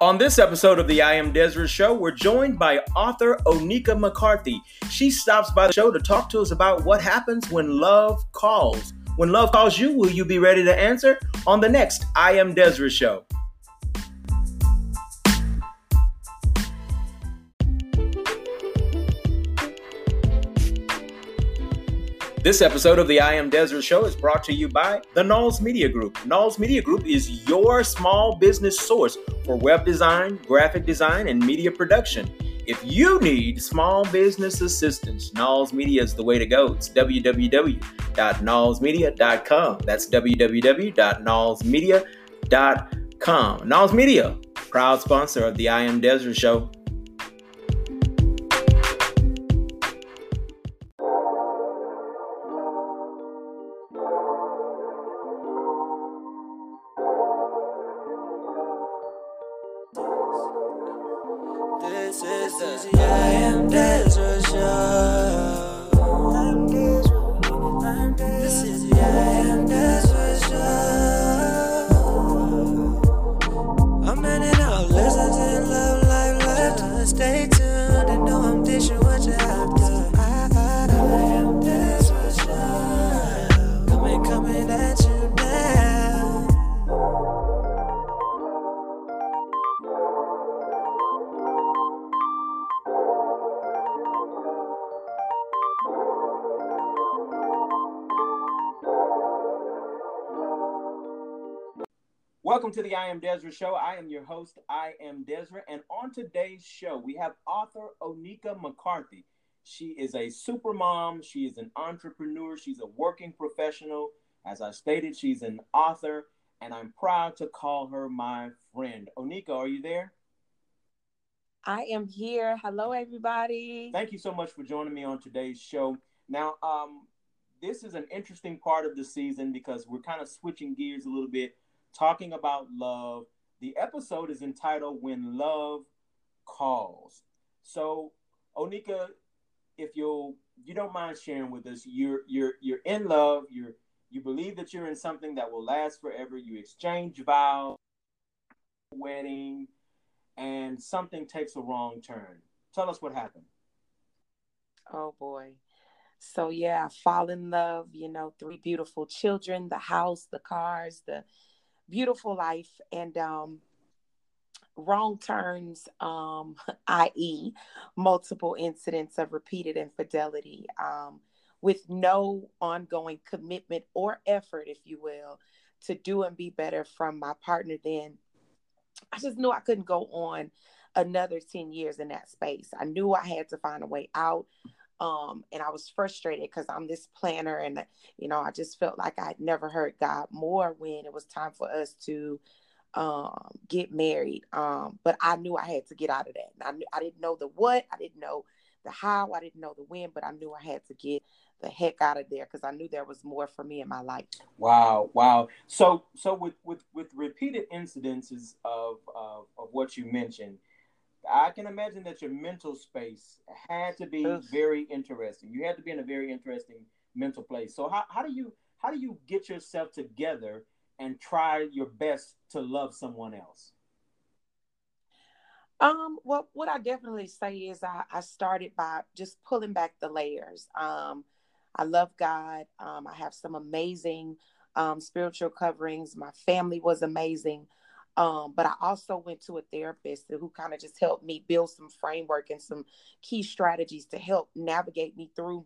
On this episode of the I Am Dezra Show, we're joined by author Oneika McCarthy. She stops by the show to talk to us about what happens when love calls. When love calls you, will you be ready to answer? On the next I Am Dezra Show. This episode of the I Am Dezra Show is brought to you by the Knowles Media Group. Knowles Media Group is your small business source for web design, graphic design, and media production. If you need small business assistance, Knowles Media is the way to go. It's www.knowlesmedia.com. That's www.knowlesmedia.com. Knowles Media, proud sponsor of the I Am Dezra Show. Welcome to the I Am Dezra Show. I am your host, I Am Dezra. And on today's show, we have author Oneika McCarthy. She is a super mom. She is an entrepreneur. She's a working professional. As I stated, she's an author. And I'm proud to call her my friend. Oneika, are you there? I am here. Hello, everybody. Thank you so much for joining me on today's show. Now, um, this is an interesting part of the season because we're kind of switching gears a little bit talking about love. The episode is entitled When Love Calls. So, Oneika, if you'll you don't mind sharing with us, you're you're you're in love, you're you believe that you're in something that will last forever, you exchange vows, wedding, and something takes a wrong turn. Tell us what happened. Oh boy. So yeah, fall in love, you know, three beautiful children, the house, the cars, the beautiful life and um, wrong turns, um, i.e., multiple incidents of repeated infidelity, um, with no ongoing commitment or effort, if you will, to do and be better from my partner, then I just knew I couldn't go on another 10 years in that space. I knew I had to find a way out um and i was frustrated because i'm this planner and you know i just felt like i'd never heard god more when it was time for us to um get married um but i knew i had to get out of that. I knew i didn't know the what i didn't know the how i didn't know the when but i knew i had to get the heck out of there because i knew there was more for me in my life. Wow wow. So so with with with repeated incidences of of, of what you mentioned I can imagine that your mental space had to be very interesting. You had to be in a very interesting mental place. So how, how do you how do you get yourself together and try your best to love someone else? Um, well, what I definitely say is I, I started by just pulling back the layers. Um, I love God. Um, I have some amazing um, spiritual coverings. My family was amazing. Um, but I also went to a therapist who kind of just helped me build some framework and some key strategies to help navigate me through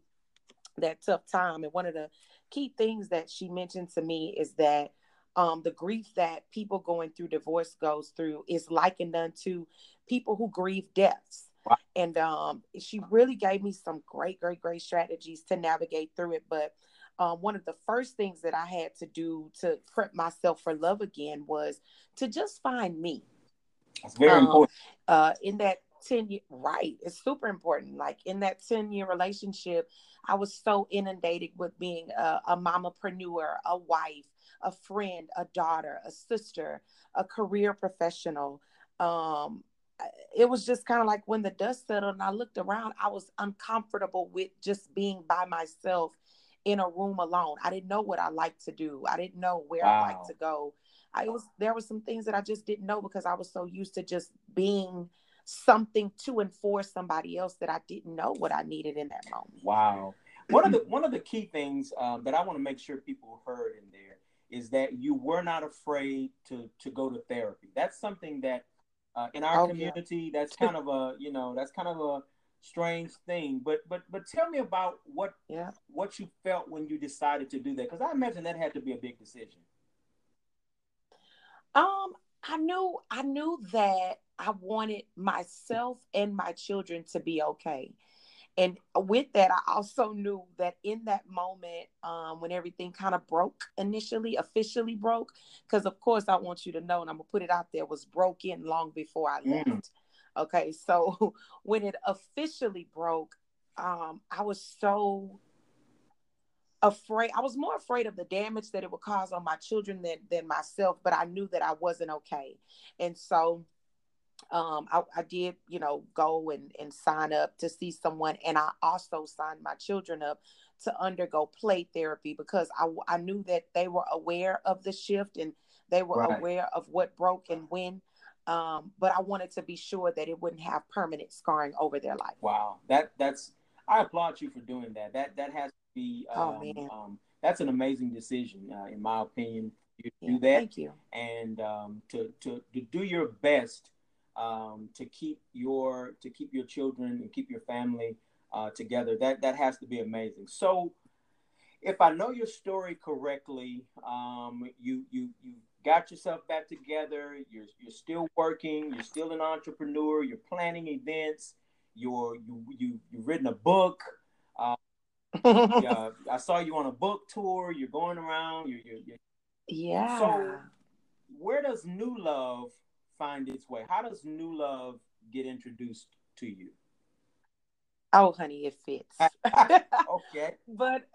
that tough time. And one of the key things that she mentioned to me is that um, the grief that people going through divorce goes through is likened unto people who grieve deaths. Wow. And um, she really gave me some great, great, great strategies to navigate through it. But um, one of the first things that I had to do to prep myself for love again was to just find me. That's very um, important. Uh, in that 10 year, right, it's super important. Like in that 10 year relationship, I was so inundated with being a, a mamapreneur, a wife, a friend, a daughter, a sister, a career professional. Um, it was just kind of like when the dust settled and I looked around, I was uncomfortable with just being by myself in a room alone. I didn't know what I liked to do. I didn't know where wow. I liked to go. I was there were some things that I just didn't know because I was so used to just being something to enforce somebody else that I didn't know what I needed in that moment. Wow. One of the one of the key things um, that I want to make sure people heard in there is that you were not afraid to to go to therapy. That's something that uh, in our oh, community, yeah. that's kind of a you know that's kind of a strange thing. But but but tell me about what yeah what you felt when you decided to do that because I imagine that had to be a big decision. Um, I knew I knew that I wanted myself and my children to be okay. And with that, I also knew that in that moment, um, when everything kind of broke initially, officially broke, because of course I want you to know, and I'm gonna put it out there, was broken long before I left. Mm. Okay, so when it officially broke, um, I was so afraid. I was more afraid of the damage that it would cause on my children than than myself, but I knew that I wasn't okay, and so um, I, I, did, you know, go and, and sign up to see someone. And I also signed my children up to undergo play therapy because I, I knew that they were aware of the shift and they were right. aware of what broke and when. Um, but I wanted to be sure that it wouldn't have permanent scarring over their life. Wow. That that's, I applaud you for doing that. That, that has to be, oh, um, oh, man. Um, that's an amazing decision, uh, in my opinion. You yeah, do that. Thank you. And um, to, to, to do your best um, to keep your to keep your children and keep your family uh, together. That that has to be amazing. So, if I know your story correctly, um, you you you got yourself back together. You're you're still working. You're still an entrepreneur. You're planning events. You're you you you've written a book. Uh, yeah, I saw you on a book tour. You're going around. You're, you're, you're yeah. So, where does New Love find its way? How does new love get introduced to you? Oh, honey, it fits. okay. but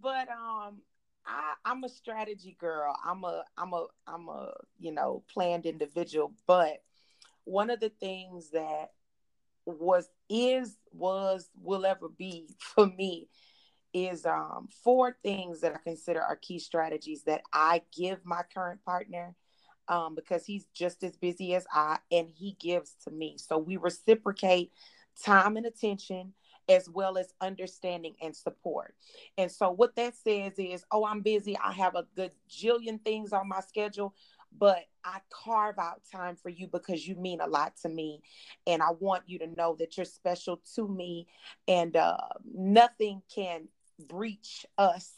but um I, I'm a strategy girl. I'm a I'm a I'm a you know planned individual. But one of the things that was is was will ever be for me is um four things that I consider are key strategies that I give my current partner um, because he's just as busy as I and he gives to me. So we reciprocate time and attention as well as understanding and support. And so what that says is, oh, I'm busy. I have a good jillion things on my schedule, but I carve out time for you because you mean a lot to me. And I want you to know that you're special to me and uh, nothing can breach us.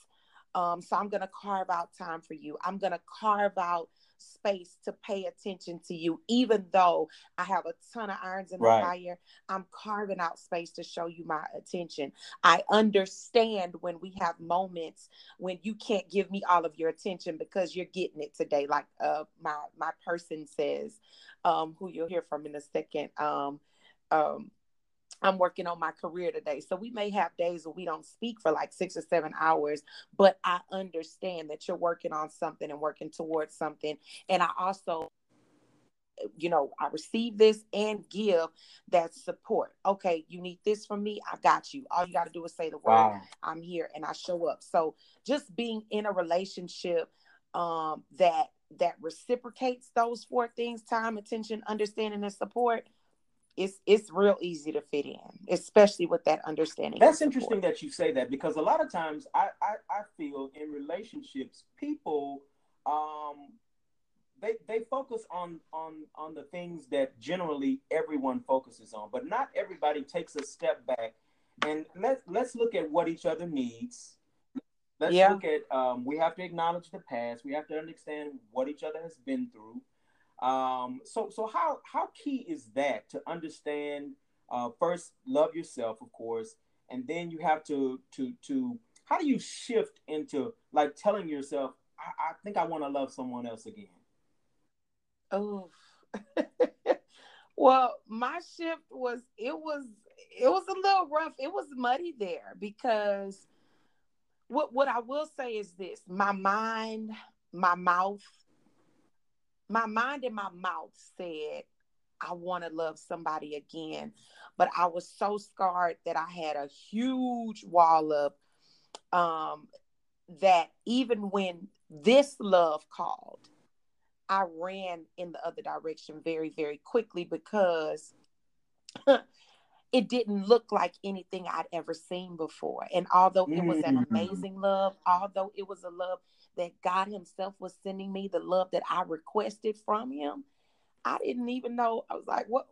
Um, so I'm going to carve out time for you. I'm going to carve out space to pay attention to you, even though I have a ton of irons in the right. fire. I'm carving out space to show you my attention. I understand when we have moments when you can't give me all of your attention because you're getting it today, like uh, my my person says, um, who you'll hear from in a second. Um, um, I'm working on my career today. So we may have days where we don't speak for like six or seven hours, but I understand that you're working on something and working towards something. And I also, you know, I receive this and give that support. Okay, you need this from me. I got you. All you got to do is say the word. Wow. I'm here and I show up. So just being in a relationship um, that that reciprocates those four things time attention understanding and support it's it's real easy to fit in, especially with that understanding. That's interesting that you say that because a lot of times I, I, I feel in relationships people um they they focus on on on the things that generally everyone focuses on, but not everybody takes a step back and let's let's look at what each other needs. Let's yeah. look at um, we have to acknowledge the past. We have to understand what each other has been through um, so so how how key is that to understand uh, first love yourself, of course, and then you have to to to how do you shift into like telling yourself, I, I think I want to love someone else again. Oh, well, my shift was it was it was a little rough. It was muddy there because what what I will say is this: my mind, my mouth, my mind and my mouth said, I want to love somebody again. But I was so scarred that I had a huge wall up um, that even when this love called, I ran in the other direction very, very quickly because it didn't look like anything I'd ever seen before. And although it was an mm-hmm. amazing love, although it was a love that God Himself was sending me, the love that I requested from Him, I didn't even know. I was like, "What?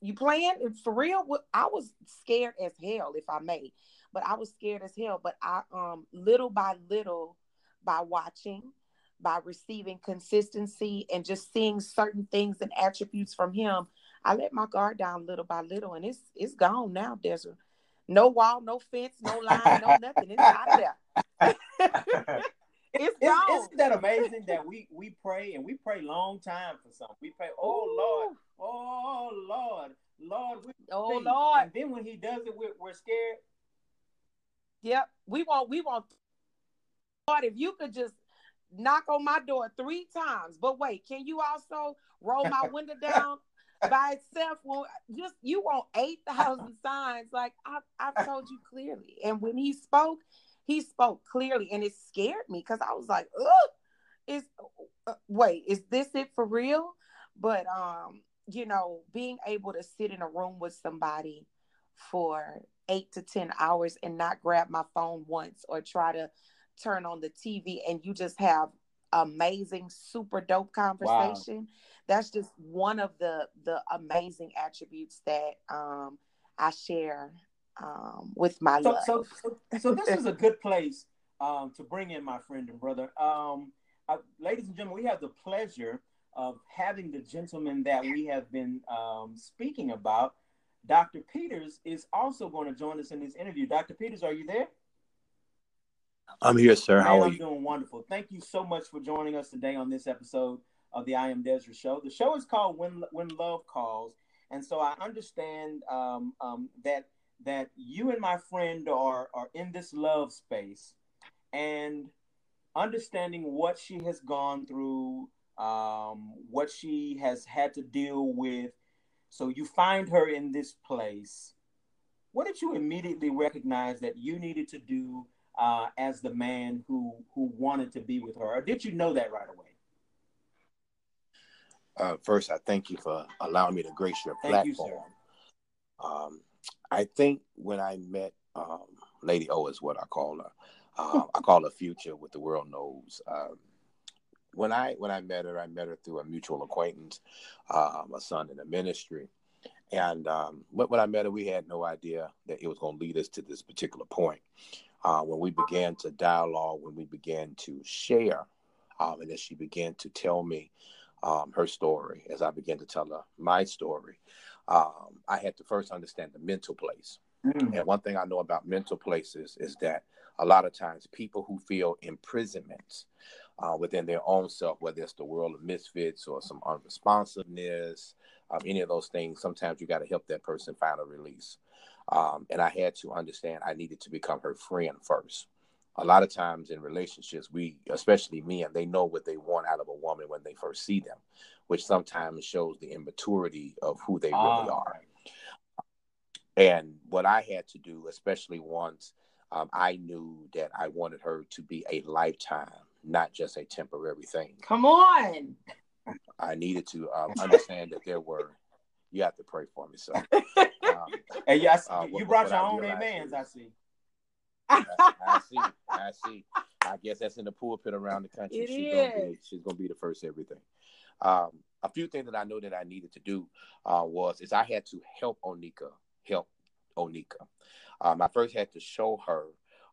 You playing for real?" I was scared as hell, if I may, but I was scared as hell. But I, um, little by little, by watching, by receiving consistency, and just seeing certain things and attributes from Him, I let my guard down little by little, and it's it's gone now, Dezra. No wall, no fence, no line, no nothing. It's out of there. it's gone. Isn't that amazing that we we pray and we pray long time for something? We pray, oh Lord, oh Lord, Lord, we oh Lord. And then when He does it, we're, we're scared. Yep, we want we want. Lord, if you could just knock on my door three times, but wait, can you also roll my window down by itself? Well, just you want eight thousand signs. Like I, I've told you clearly, and when He spoke he spoke clearly and it scared me because I was like, oh, is uh, wait, is this it for real? But um, you know, being able to sit in a room with somebody for eight to ten hours and not grab my phone once or try to turn on the TV and you just have amazing, super dope conversation. Wow. That's just one of the the amazing attributes that um I share um, with my so, love. So, so, so this is a good place um, to bring in my friend and brother. Um, uh, ladies and gentlemen, we have the pleasure of having the gentleman that we have been um, speaking about. Dr. Peters is also going to join us in this interview. Dr. Peters, are you there? I'm here, sir. How are I'm you? doing wonderful. Thank you so much for joining us today on this episode of the I Am Dezra Show. The show is called When When Love Calls, and so I understand um, um, that that you and my friend are are in this love space and understanding what she has gone through um, what she has had to deal with. So you find her in this place. What did you immediately recognize that you needed to do uh, as the man who who wanted to be with her? Or did you know that right away? Uh, first i thank you for allowing me to grace your platform. you, um, I think when I met um, Lady O is what I call her. Uh, I call her Future, what the world knows. Um, when I when I met her, I met her through a mutual acquaintance, um, a son in the ministry, and um, when I met her, we had no idea that it was going to lead us to this particular point. Uh, when we began to dialogue, when we began to share, um, and as she began to tell me um, her story, as I began to tell her my story, um, I had to first understand the mental place. Mm. And one thing I know about mental places is that a lot of times people who feel imprisonment uh, within their own self, whether it's the world of misfits or some unresponsiveness, um, any of those things, sometimes you got to help that person find a release. Um, and I had to understand I needed to become her friend first a lot of times in relationships, we, especially men, they know what they want out of a woman when they first see them, which sometimes shows the immaturity of who they really ah. are. And what I had to do, especially once um, I knew that I wanted her to be a lifetime, not just a temporary thing. Come on. I needed to um, understand that there were. You have to pray for me, so. Um, and yes, uh, you what, brought what your own amens. I see. I, I, see. I see. I guess that's in the pulpit around the country. It she's is. gonna be she's gonna be the first everything. Um, a few things that I know that I needed to do uh, was is I had to help Oneika help Oneika. Um, I first had to show her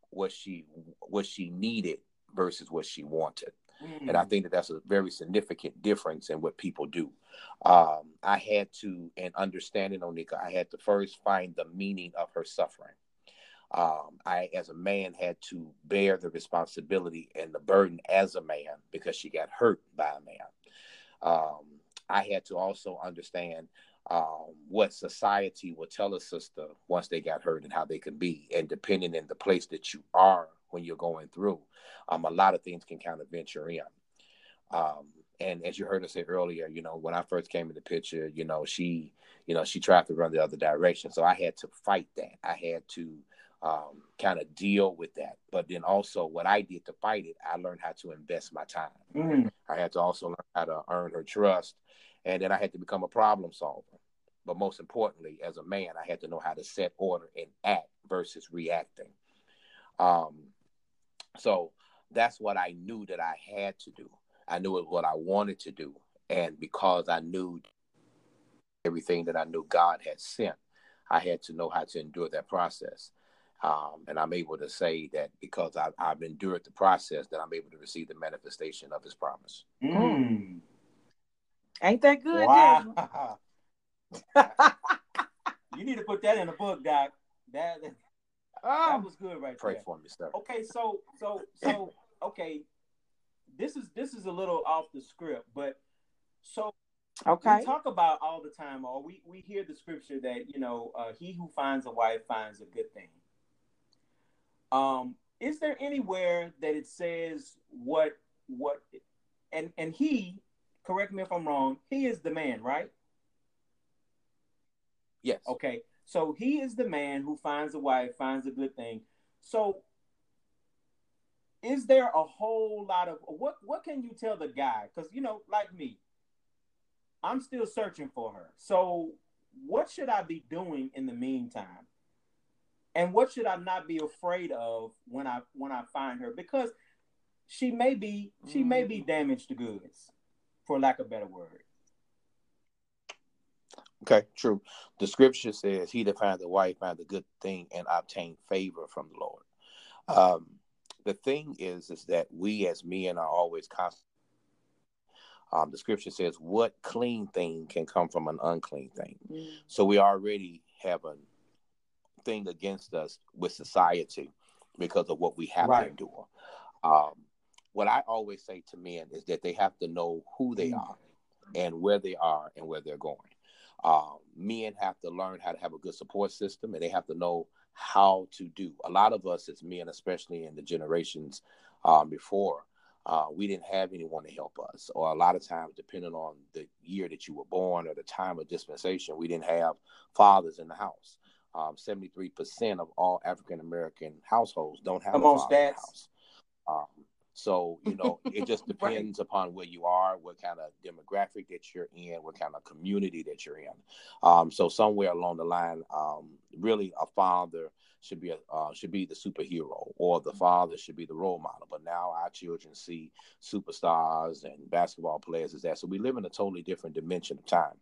what she what she needed versus what she wanted. Mm. And I mm. think that that's a very significant difference in what people do. Um, I had to, in understanding Oneika, I had to first find the meaning of her suffering um, I, as a man, had to bear the responsibility and the burden as a man because she got hurt by a man. Um, I had to also understand um, what society will tell a sister once they got hurt and how they can be. And depending in the place that you are when you're going through, um, a lot of things can kind of venture in. Um, and as you heard her say earlier, you know, when I first came in the picture, you know, she, you know, she tried to run the other direction. So I had to fight that. I had to um, kind of deal with that. But then also, what I did to fight it, I learned how to invest my time. Mm. I had to also learn how to earn her trust, and then I had to become a problem solver. But most importantly, as a man, I had to know how to set order and act versus reacting. Um, so that's what I knew that I had to do. I knew it what I wanted to do. And because I knew everything that I knew God had sent, I had to know how to endure that process. Um, and I'm able to say that because I've, I've, endured the process, that I'm able to receive the manifestation of His promise. Mm. Ain't that good? Wow. you need to put that in a book, Doc. That that, oh. that was good, right there. Pray there. for me, sir. Okay, so so so okay, this is this is a little off the script, but so okay, we talk about all the time, or we we hear the scripture that you know, uh, he who finds a wife finds a good thing. Um, is there anywhere that it says what what and and he correct me if I'm wrong, he is the man, right? Yes. Okay. So he is the man who finds a wife, finds a good thing. So is there a whole lot of what what can you tell the guy because you know like me i'm still searching for her so what should i be doing in the meantime and what should i not be afraid of when i when i find her because she may be she mm. may be mm. damaged goods for lack of a better word okay true the scripture says he that finds a wife finds a good thing and obtain favor from the lord um the thing is, is that we as men are always constant. Um, the scripture says, "What clean thing can come from an unclean thing?" Mm. So we already have a thing against us with society because of what we have right. to endure. Um, what I always say to men is that they have to know who they mm. are and where they are and where they're going. Um, men have to learn how to have a good support system, and they have to know how to do. A lot of us as men, especially in the generations um, before, uh, we didn't have anyone to help us. Or a lot of times, depending on the year that you were born or the time of dispensation, we didn't have fathers in the house. Um, 73% of all African American households don't have Come a father in the house. Um, so, you know, it just depends right. upon where you are, what kind of demographic that you're in, what kind of community that you're in. Um, so somewhere along the line, um, really a father should be a, uh, should be the superhero or the father should be the role model. But now our children see superstars and basketball players as that. So we live in a totally different dimension of time.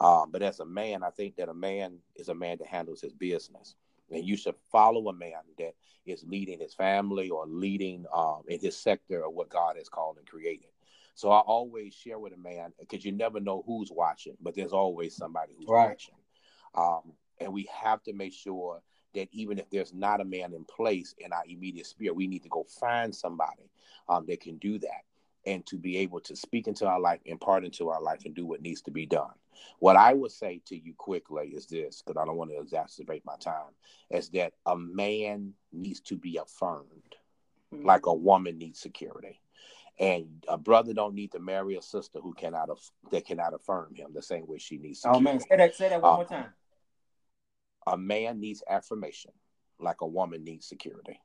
Um, but as a man, I think that a man is a man that handles his business. And you should follow a man that is leading his family or leading um, in his sector of what God has called and created. So I always share with a man because you never know who's watching, but there's always somebody who's right. watching. Um, and we have to make sure that even if there's not a man in place in our immediate sphere, we need to go find somebody um, that can do that and to be able to speak into our life, impart into our life, and do what needs to be done. What I would say to you quickly is this, because I don't want to exacerbate my time, is that a man needs to be affirmed mm-hmm. like a woman needs security. And a brother don't need to marry a sister who cannot that cannot affirm him the same way she needs security. Oh man, say that say that one uh, more time. A man needs affirmation like a woman needs security.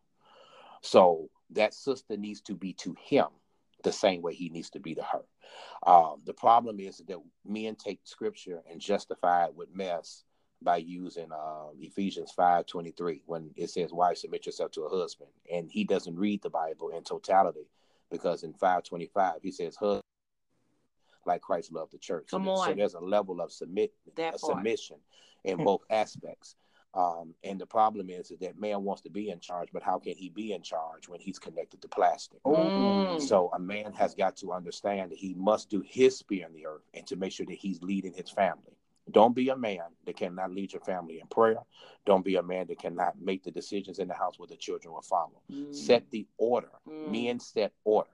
So that sister needs to be to him the same way he needs to be to her. Um, the problem is that men take scripture and justify it with mess by using uh, Ephesians 5:23 when it says, "Wife, submit yourself to a husband," and he doesn't read the Bible in totality because in 5:25 he says, "Husband." Like Christ loved the church. Come on. So there's a level of submit, submission in both aspects. Um, and the problem is, is that man wants to be in charge, but how can he be in charge when he's connected to plastic? Mm. So a man has got to understand that he must do his spear in the earth and to make sure that he's leading his family. Don't be a man that cannot lead your family in prayer. Don't be a man that cannot make the decisions in the house where the children will follow. Mm. Set the order. Mm. Men set order.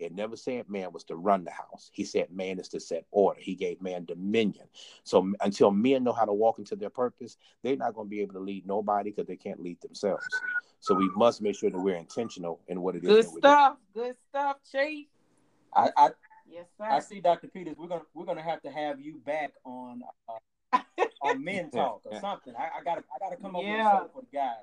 It never said man was to run the house. He said man is to set order. He gave man dominion. So until men know how to walk into their purpose, they're not going to be able to lead nobody because they can't lead themselves. So we must make sure that we're intentional in what it Good is. Good stuff. Good stuff, Chief. I, I Yes, sir. I see, Dr. Peters. We're gonna we're gonna have to have you back on uh, on Men Talk or something. I, I, gotta I gotta come up yeah. with a show for the guys.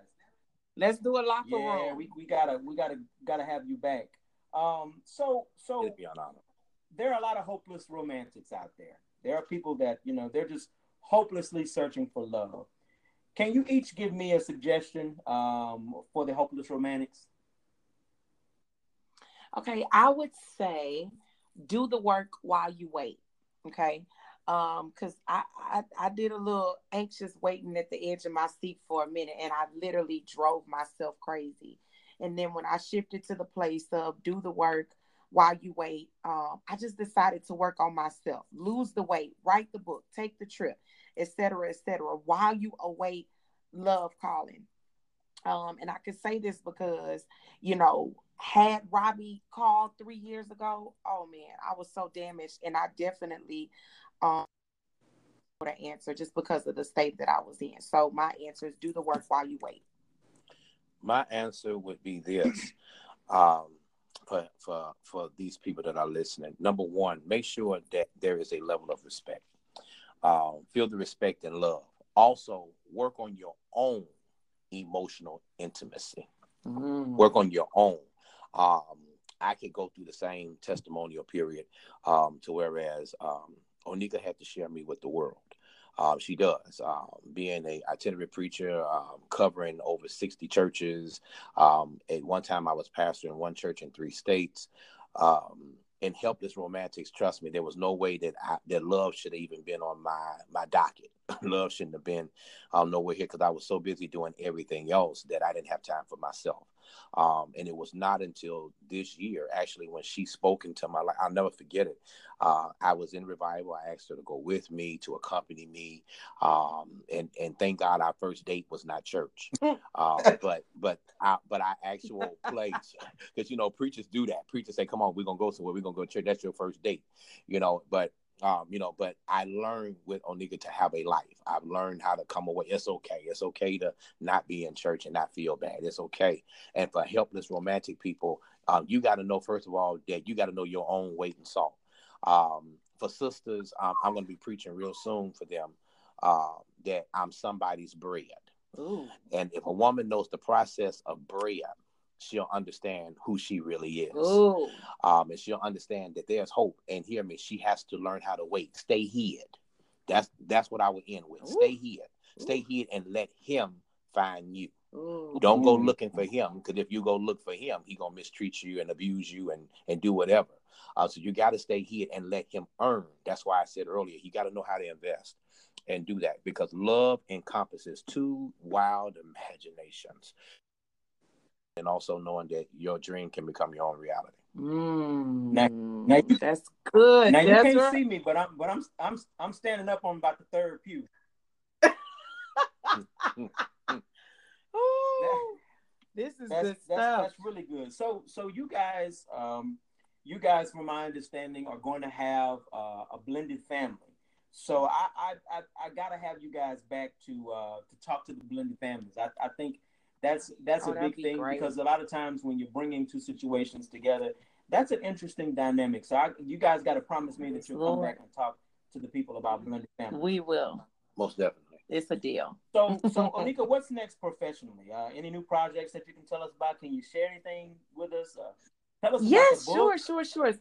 Let's do a locker yeah, room. Yeah, we, we gotta we gotta gotta have you back. Um, so so there are a lot of hopeless romantics out there. There are people that you know they're just hopelessly searching for love. Can you each give me a suggestion um, for the hopeless romantics? Okay, I would say do the work while you wait. Okay. Um, because I, I I did a little anxious waiting at the edge of my seat for a minute and I literally drove myself crazy. And then when I shifted to the place of do the work while you wait, um, I just decided to work on myself, lose the weight, write the book, take the trip, etc., etc. while you await love calling. Um, and I can say this because, you know, had Robbie called three years ago, oh man, I was so damaged, and I definitely um would answer just because of the state that I was in. So my answer is do the work while you wait. My answer would be this. um, for, for for these people that are listening, number one, make sure that there is a level of respect. Um, feel the respect and love. Also, work on your own emotional intimacy. Mm. Work on your own. Um, I could go through the same testimonial period um, to whereas um, Oneika had to share me with the world. Um, she does. Um, being a itinerant preacher, um, covering over 60 churches. Um, at one time, I was pastor in one church in three states. Um, in helpless romantics, trust me, there was no way that I, that love should have even been on my my docket. love shouldn't have been um, nowhere here because I was so busy doing everything else that I didn't have time for myself. Um, and it was not until this year, actually, when she spoke into my life, I'll never forget it. Uh, I was in revival. I asked her to go with me, to accompany me, um, and and thank God our first date was not church, uh, but but I, but our actual place, because you know preachers do that. Preachers say, "Come on, we're gonna go somewhere. We're gonna go to church." That's your first date, you know. But um, you know, but I learned with Oneika to have a life. I've learned how to come away. It's okay. It's okay to not be in church and not feel bad. It's okay. And for helpless romantic people, um, you got to know first of all that you got to know your own weight and salt. Um, for sisters, um, I'm going to be preaching real soon for them uh, that I'm somebody's bread. Ooh. And if a woman knows the process of bread, she'll understand who she really is. Um, and she'll understand that there's hope. And hear me, she has to learn how to wait. Stay hid. That's that's what I would end with. Ooh. Stay hid. Stay hid and let him find you. Ooh. Don't go looking for him because if you go look for him, he gonna mistreat you and abuse you and and do whatever. Uh, so you got to stay hid and let him earn. That's why I said earlier, you got to know how to invest and do that because love encompasses two wild imaginations and also knowing that your dream can become your own reality. Mm, now, now you, that's good. Now that's you can't right. see me, but I'm but I'm I'm I'm standing up on about the third pew. Ooh, this is that's, good that's, stuff. That's really good. So so you guys, um, you guys, from my understanding, are going to have uh, a blended family. So I, I I I gotta have you guys back to uh, to talk to the blended families. I, I think that's that's oh, a big be thing great. because a lot of times when you're bringing two situations together, that's an interesting dynamic. So I, you guys got to promise me that you'll Lord. come back and talk to the people about blended family. We will. Most definitely. It's a deal. So, so Oneika, what's next professionally? Uh, any new projects that you can tell us about? Can you share anything with us? Uh, tell us. Yes, sure, sure, sure.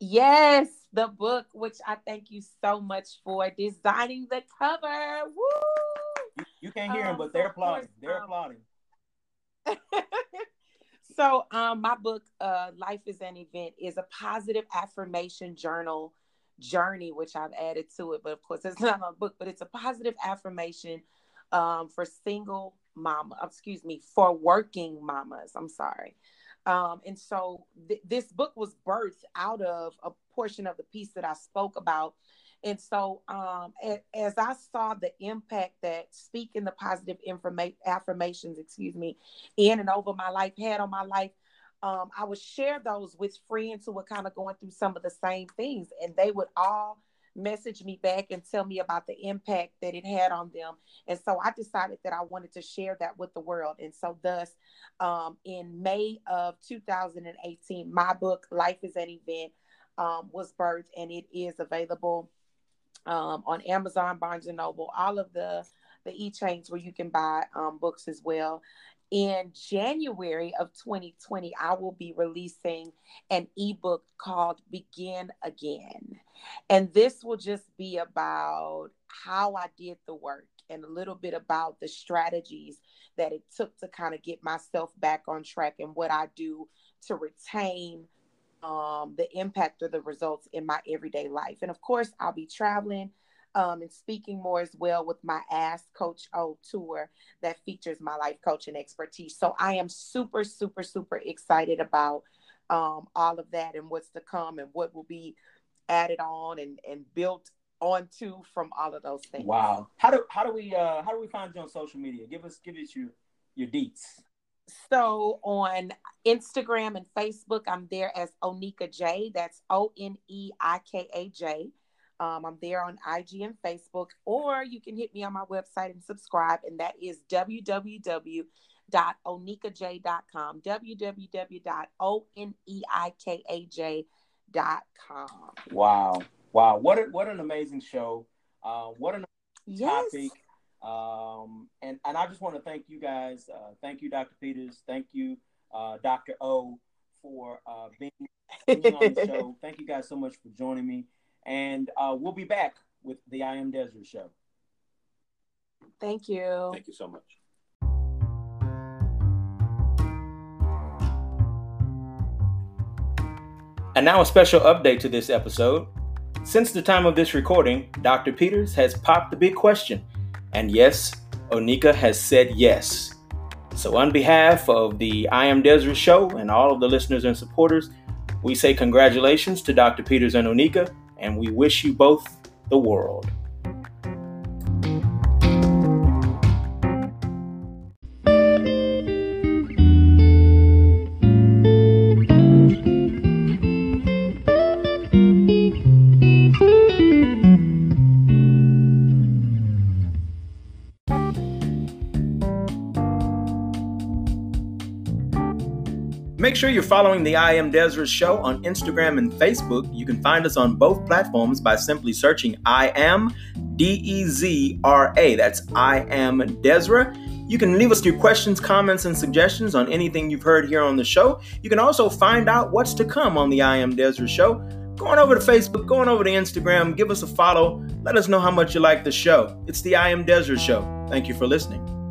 Yes, the book, which I thank you so much for designing the cover. Woo! You, you can't hear um, them, but they're applauding. They're um, applauding. so um my book uh life is an event is a positive affirmation journal journey which i've added to it but of course it's not a book but it's a positive affirmation um for single mama excuse me for working mamas i'm sorry um and so th- this book was birthed out of a portion of the piece that i spoke about and so, um, as I saw the impact that speaking the positive information affirmations, excuse me, in and over my life had on my life, um, I would share those with friends who were kind of going through some of the same things, and they would all message me back and tell me about the impact that it had on them. And so I decided that I wanted to share that with the world. And so, thus, um, in May of 2018, my book, Life is an Event, um, was birthed, and it is available um, on Amazon, Barnes and Noble, all of the the e chains where you can buy um, books as well. In January of 2020, I will be releasing an ebook called Begin Again. And this will just be about how I did the work and a little bit about the strategies that it took to kind of get myself back on track and what I do to retain um, the impact or the results in my everyday life. And of course, I'll be traveling um, and speaking more as well with my Ask Coach O tour that features my life coaching expertise. So I am super, super, super excited about um, all of that and what's to come and what will be added on and, and built onto from all of those things. Wow. How do how do we uh how do we find you on social media? Give us give us your your deets. So on Instagram and Facebook, I'm there as Oneika J. That's O N E I K A J. Um, I'm there on IG and Facebook, or you can hit me on my website and subscribe, and that is www.oneikaj.com. www.oneikaj.com. Wow. Wow. What, a, what an amazing show. Uh, what an yes. topic. Um, and, and I just want to thank you guys. Uh, thank you, Dr. Peters. Thank you, uh, Dr. O, for uh, being, being on the show. Thank you guys so much for joining me. And uh, we'll be back with the I Am Dezra show. Thank you. Thank you so much. And now a special update to this episode. Since the time of this recording, Dr. Peters has popped the big question. And yes, Oneika has said yes. So, on behalf of the I Am Dezra show and all of the listeners and supporters, we say congratulations to Dr. Peters and Oneika and we wish you both the world. Sure you're following the I Am Dezra show on Instagram and Facebook. You can find us on both platforms by simply searching I Am D E Z R A. That's I Am Dezra. You can leave us your questions, comments, and suggestions on anything you've heard here on the show. You can also find out what's to come on the I Am Dezra show. Go on over to Facebook, go on over to Instagram, give us a follow. Let us know how much you like the show. It's the I Am Dezra show. Thank you for listening.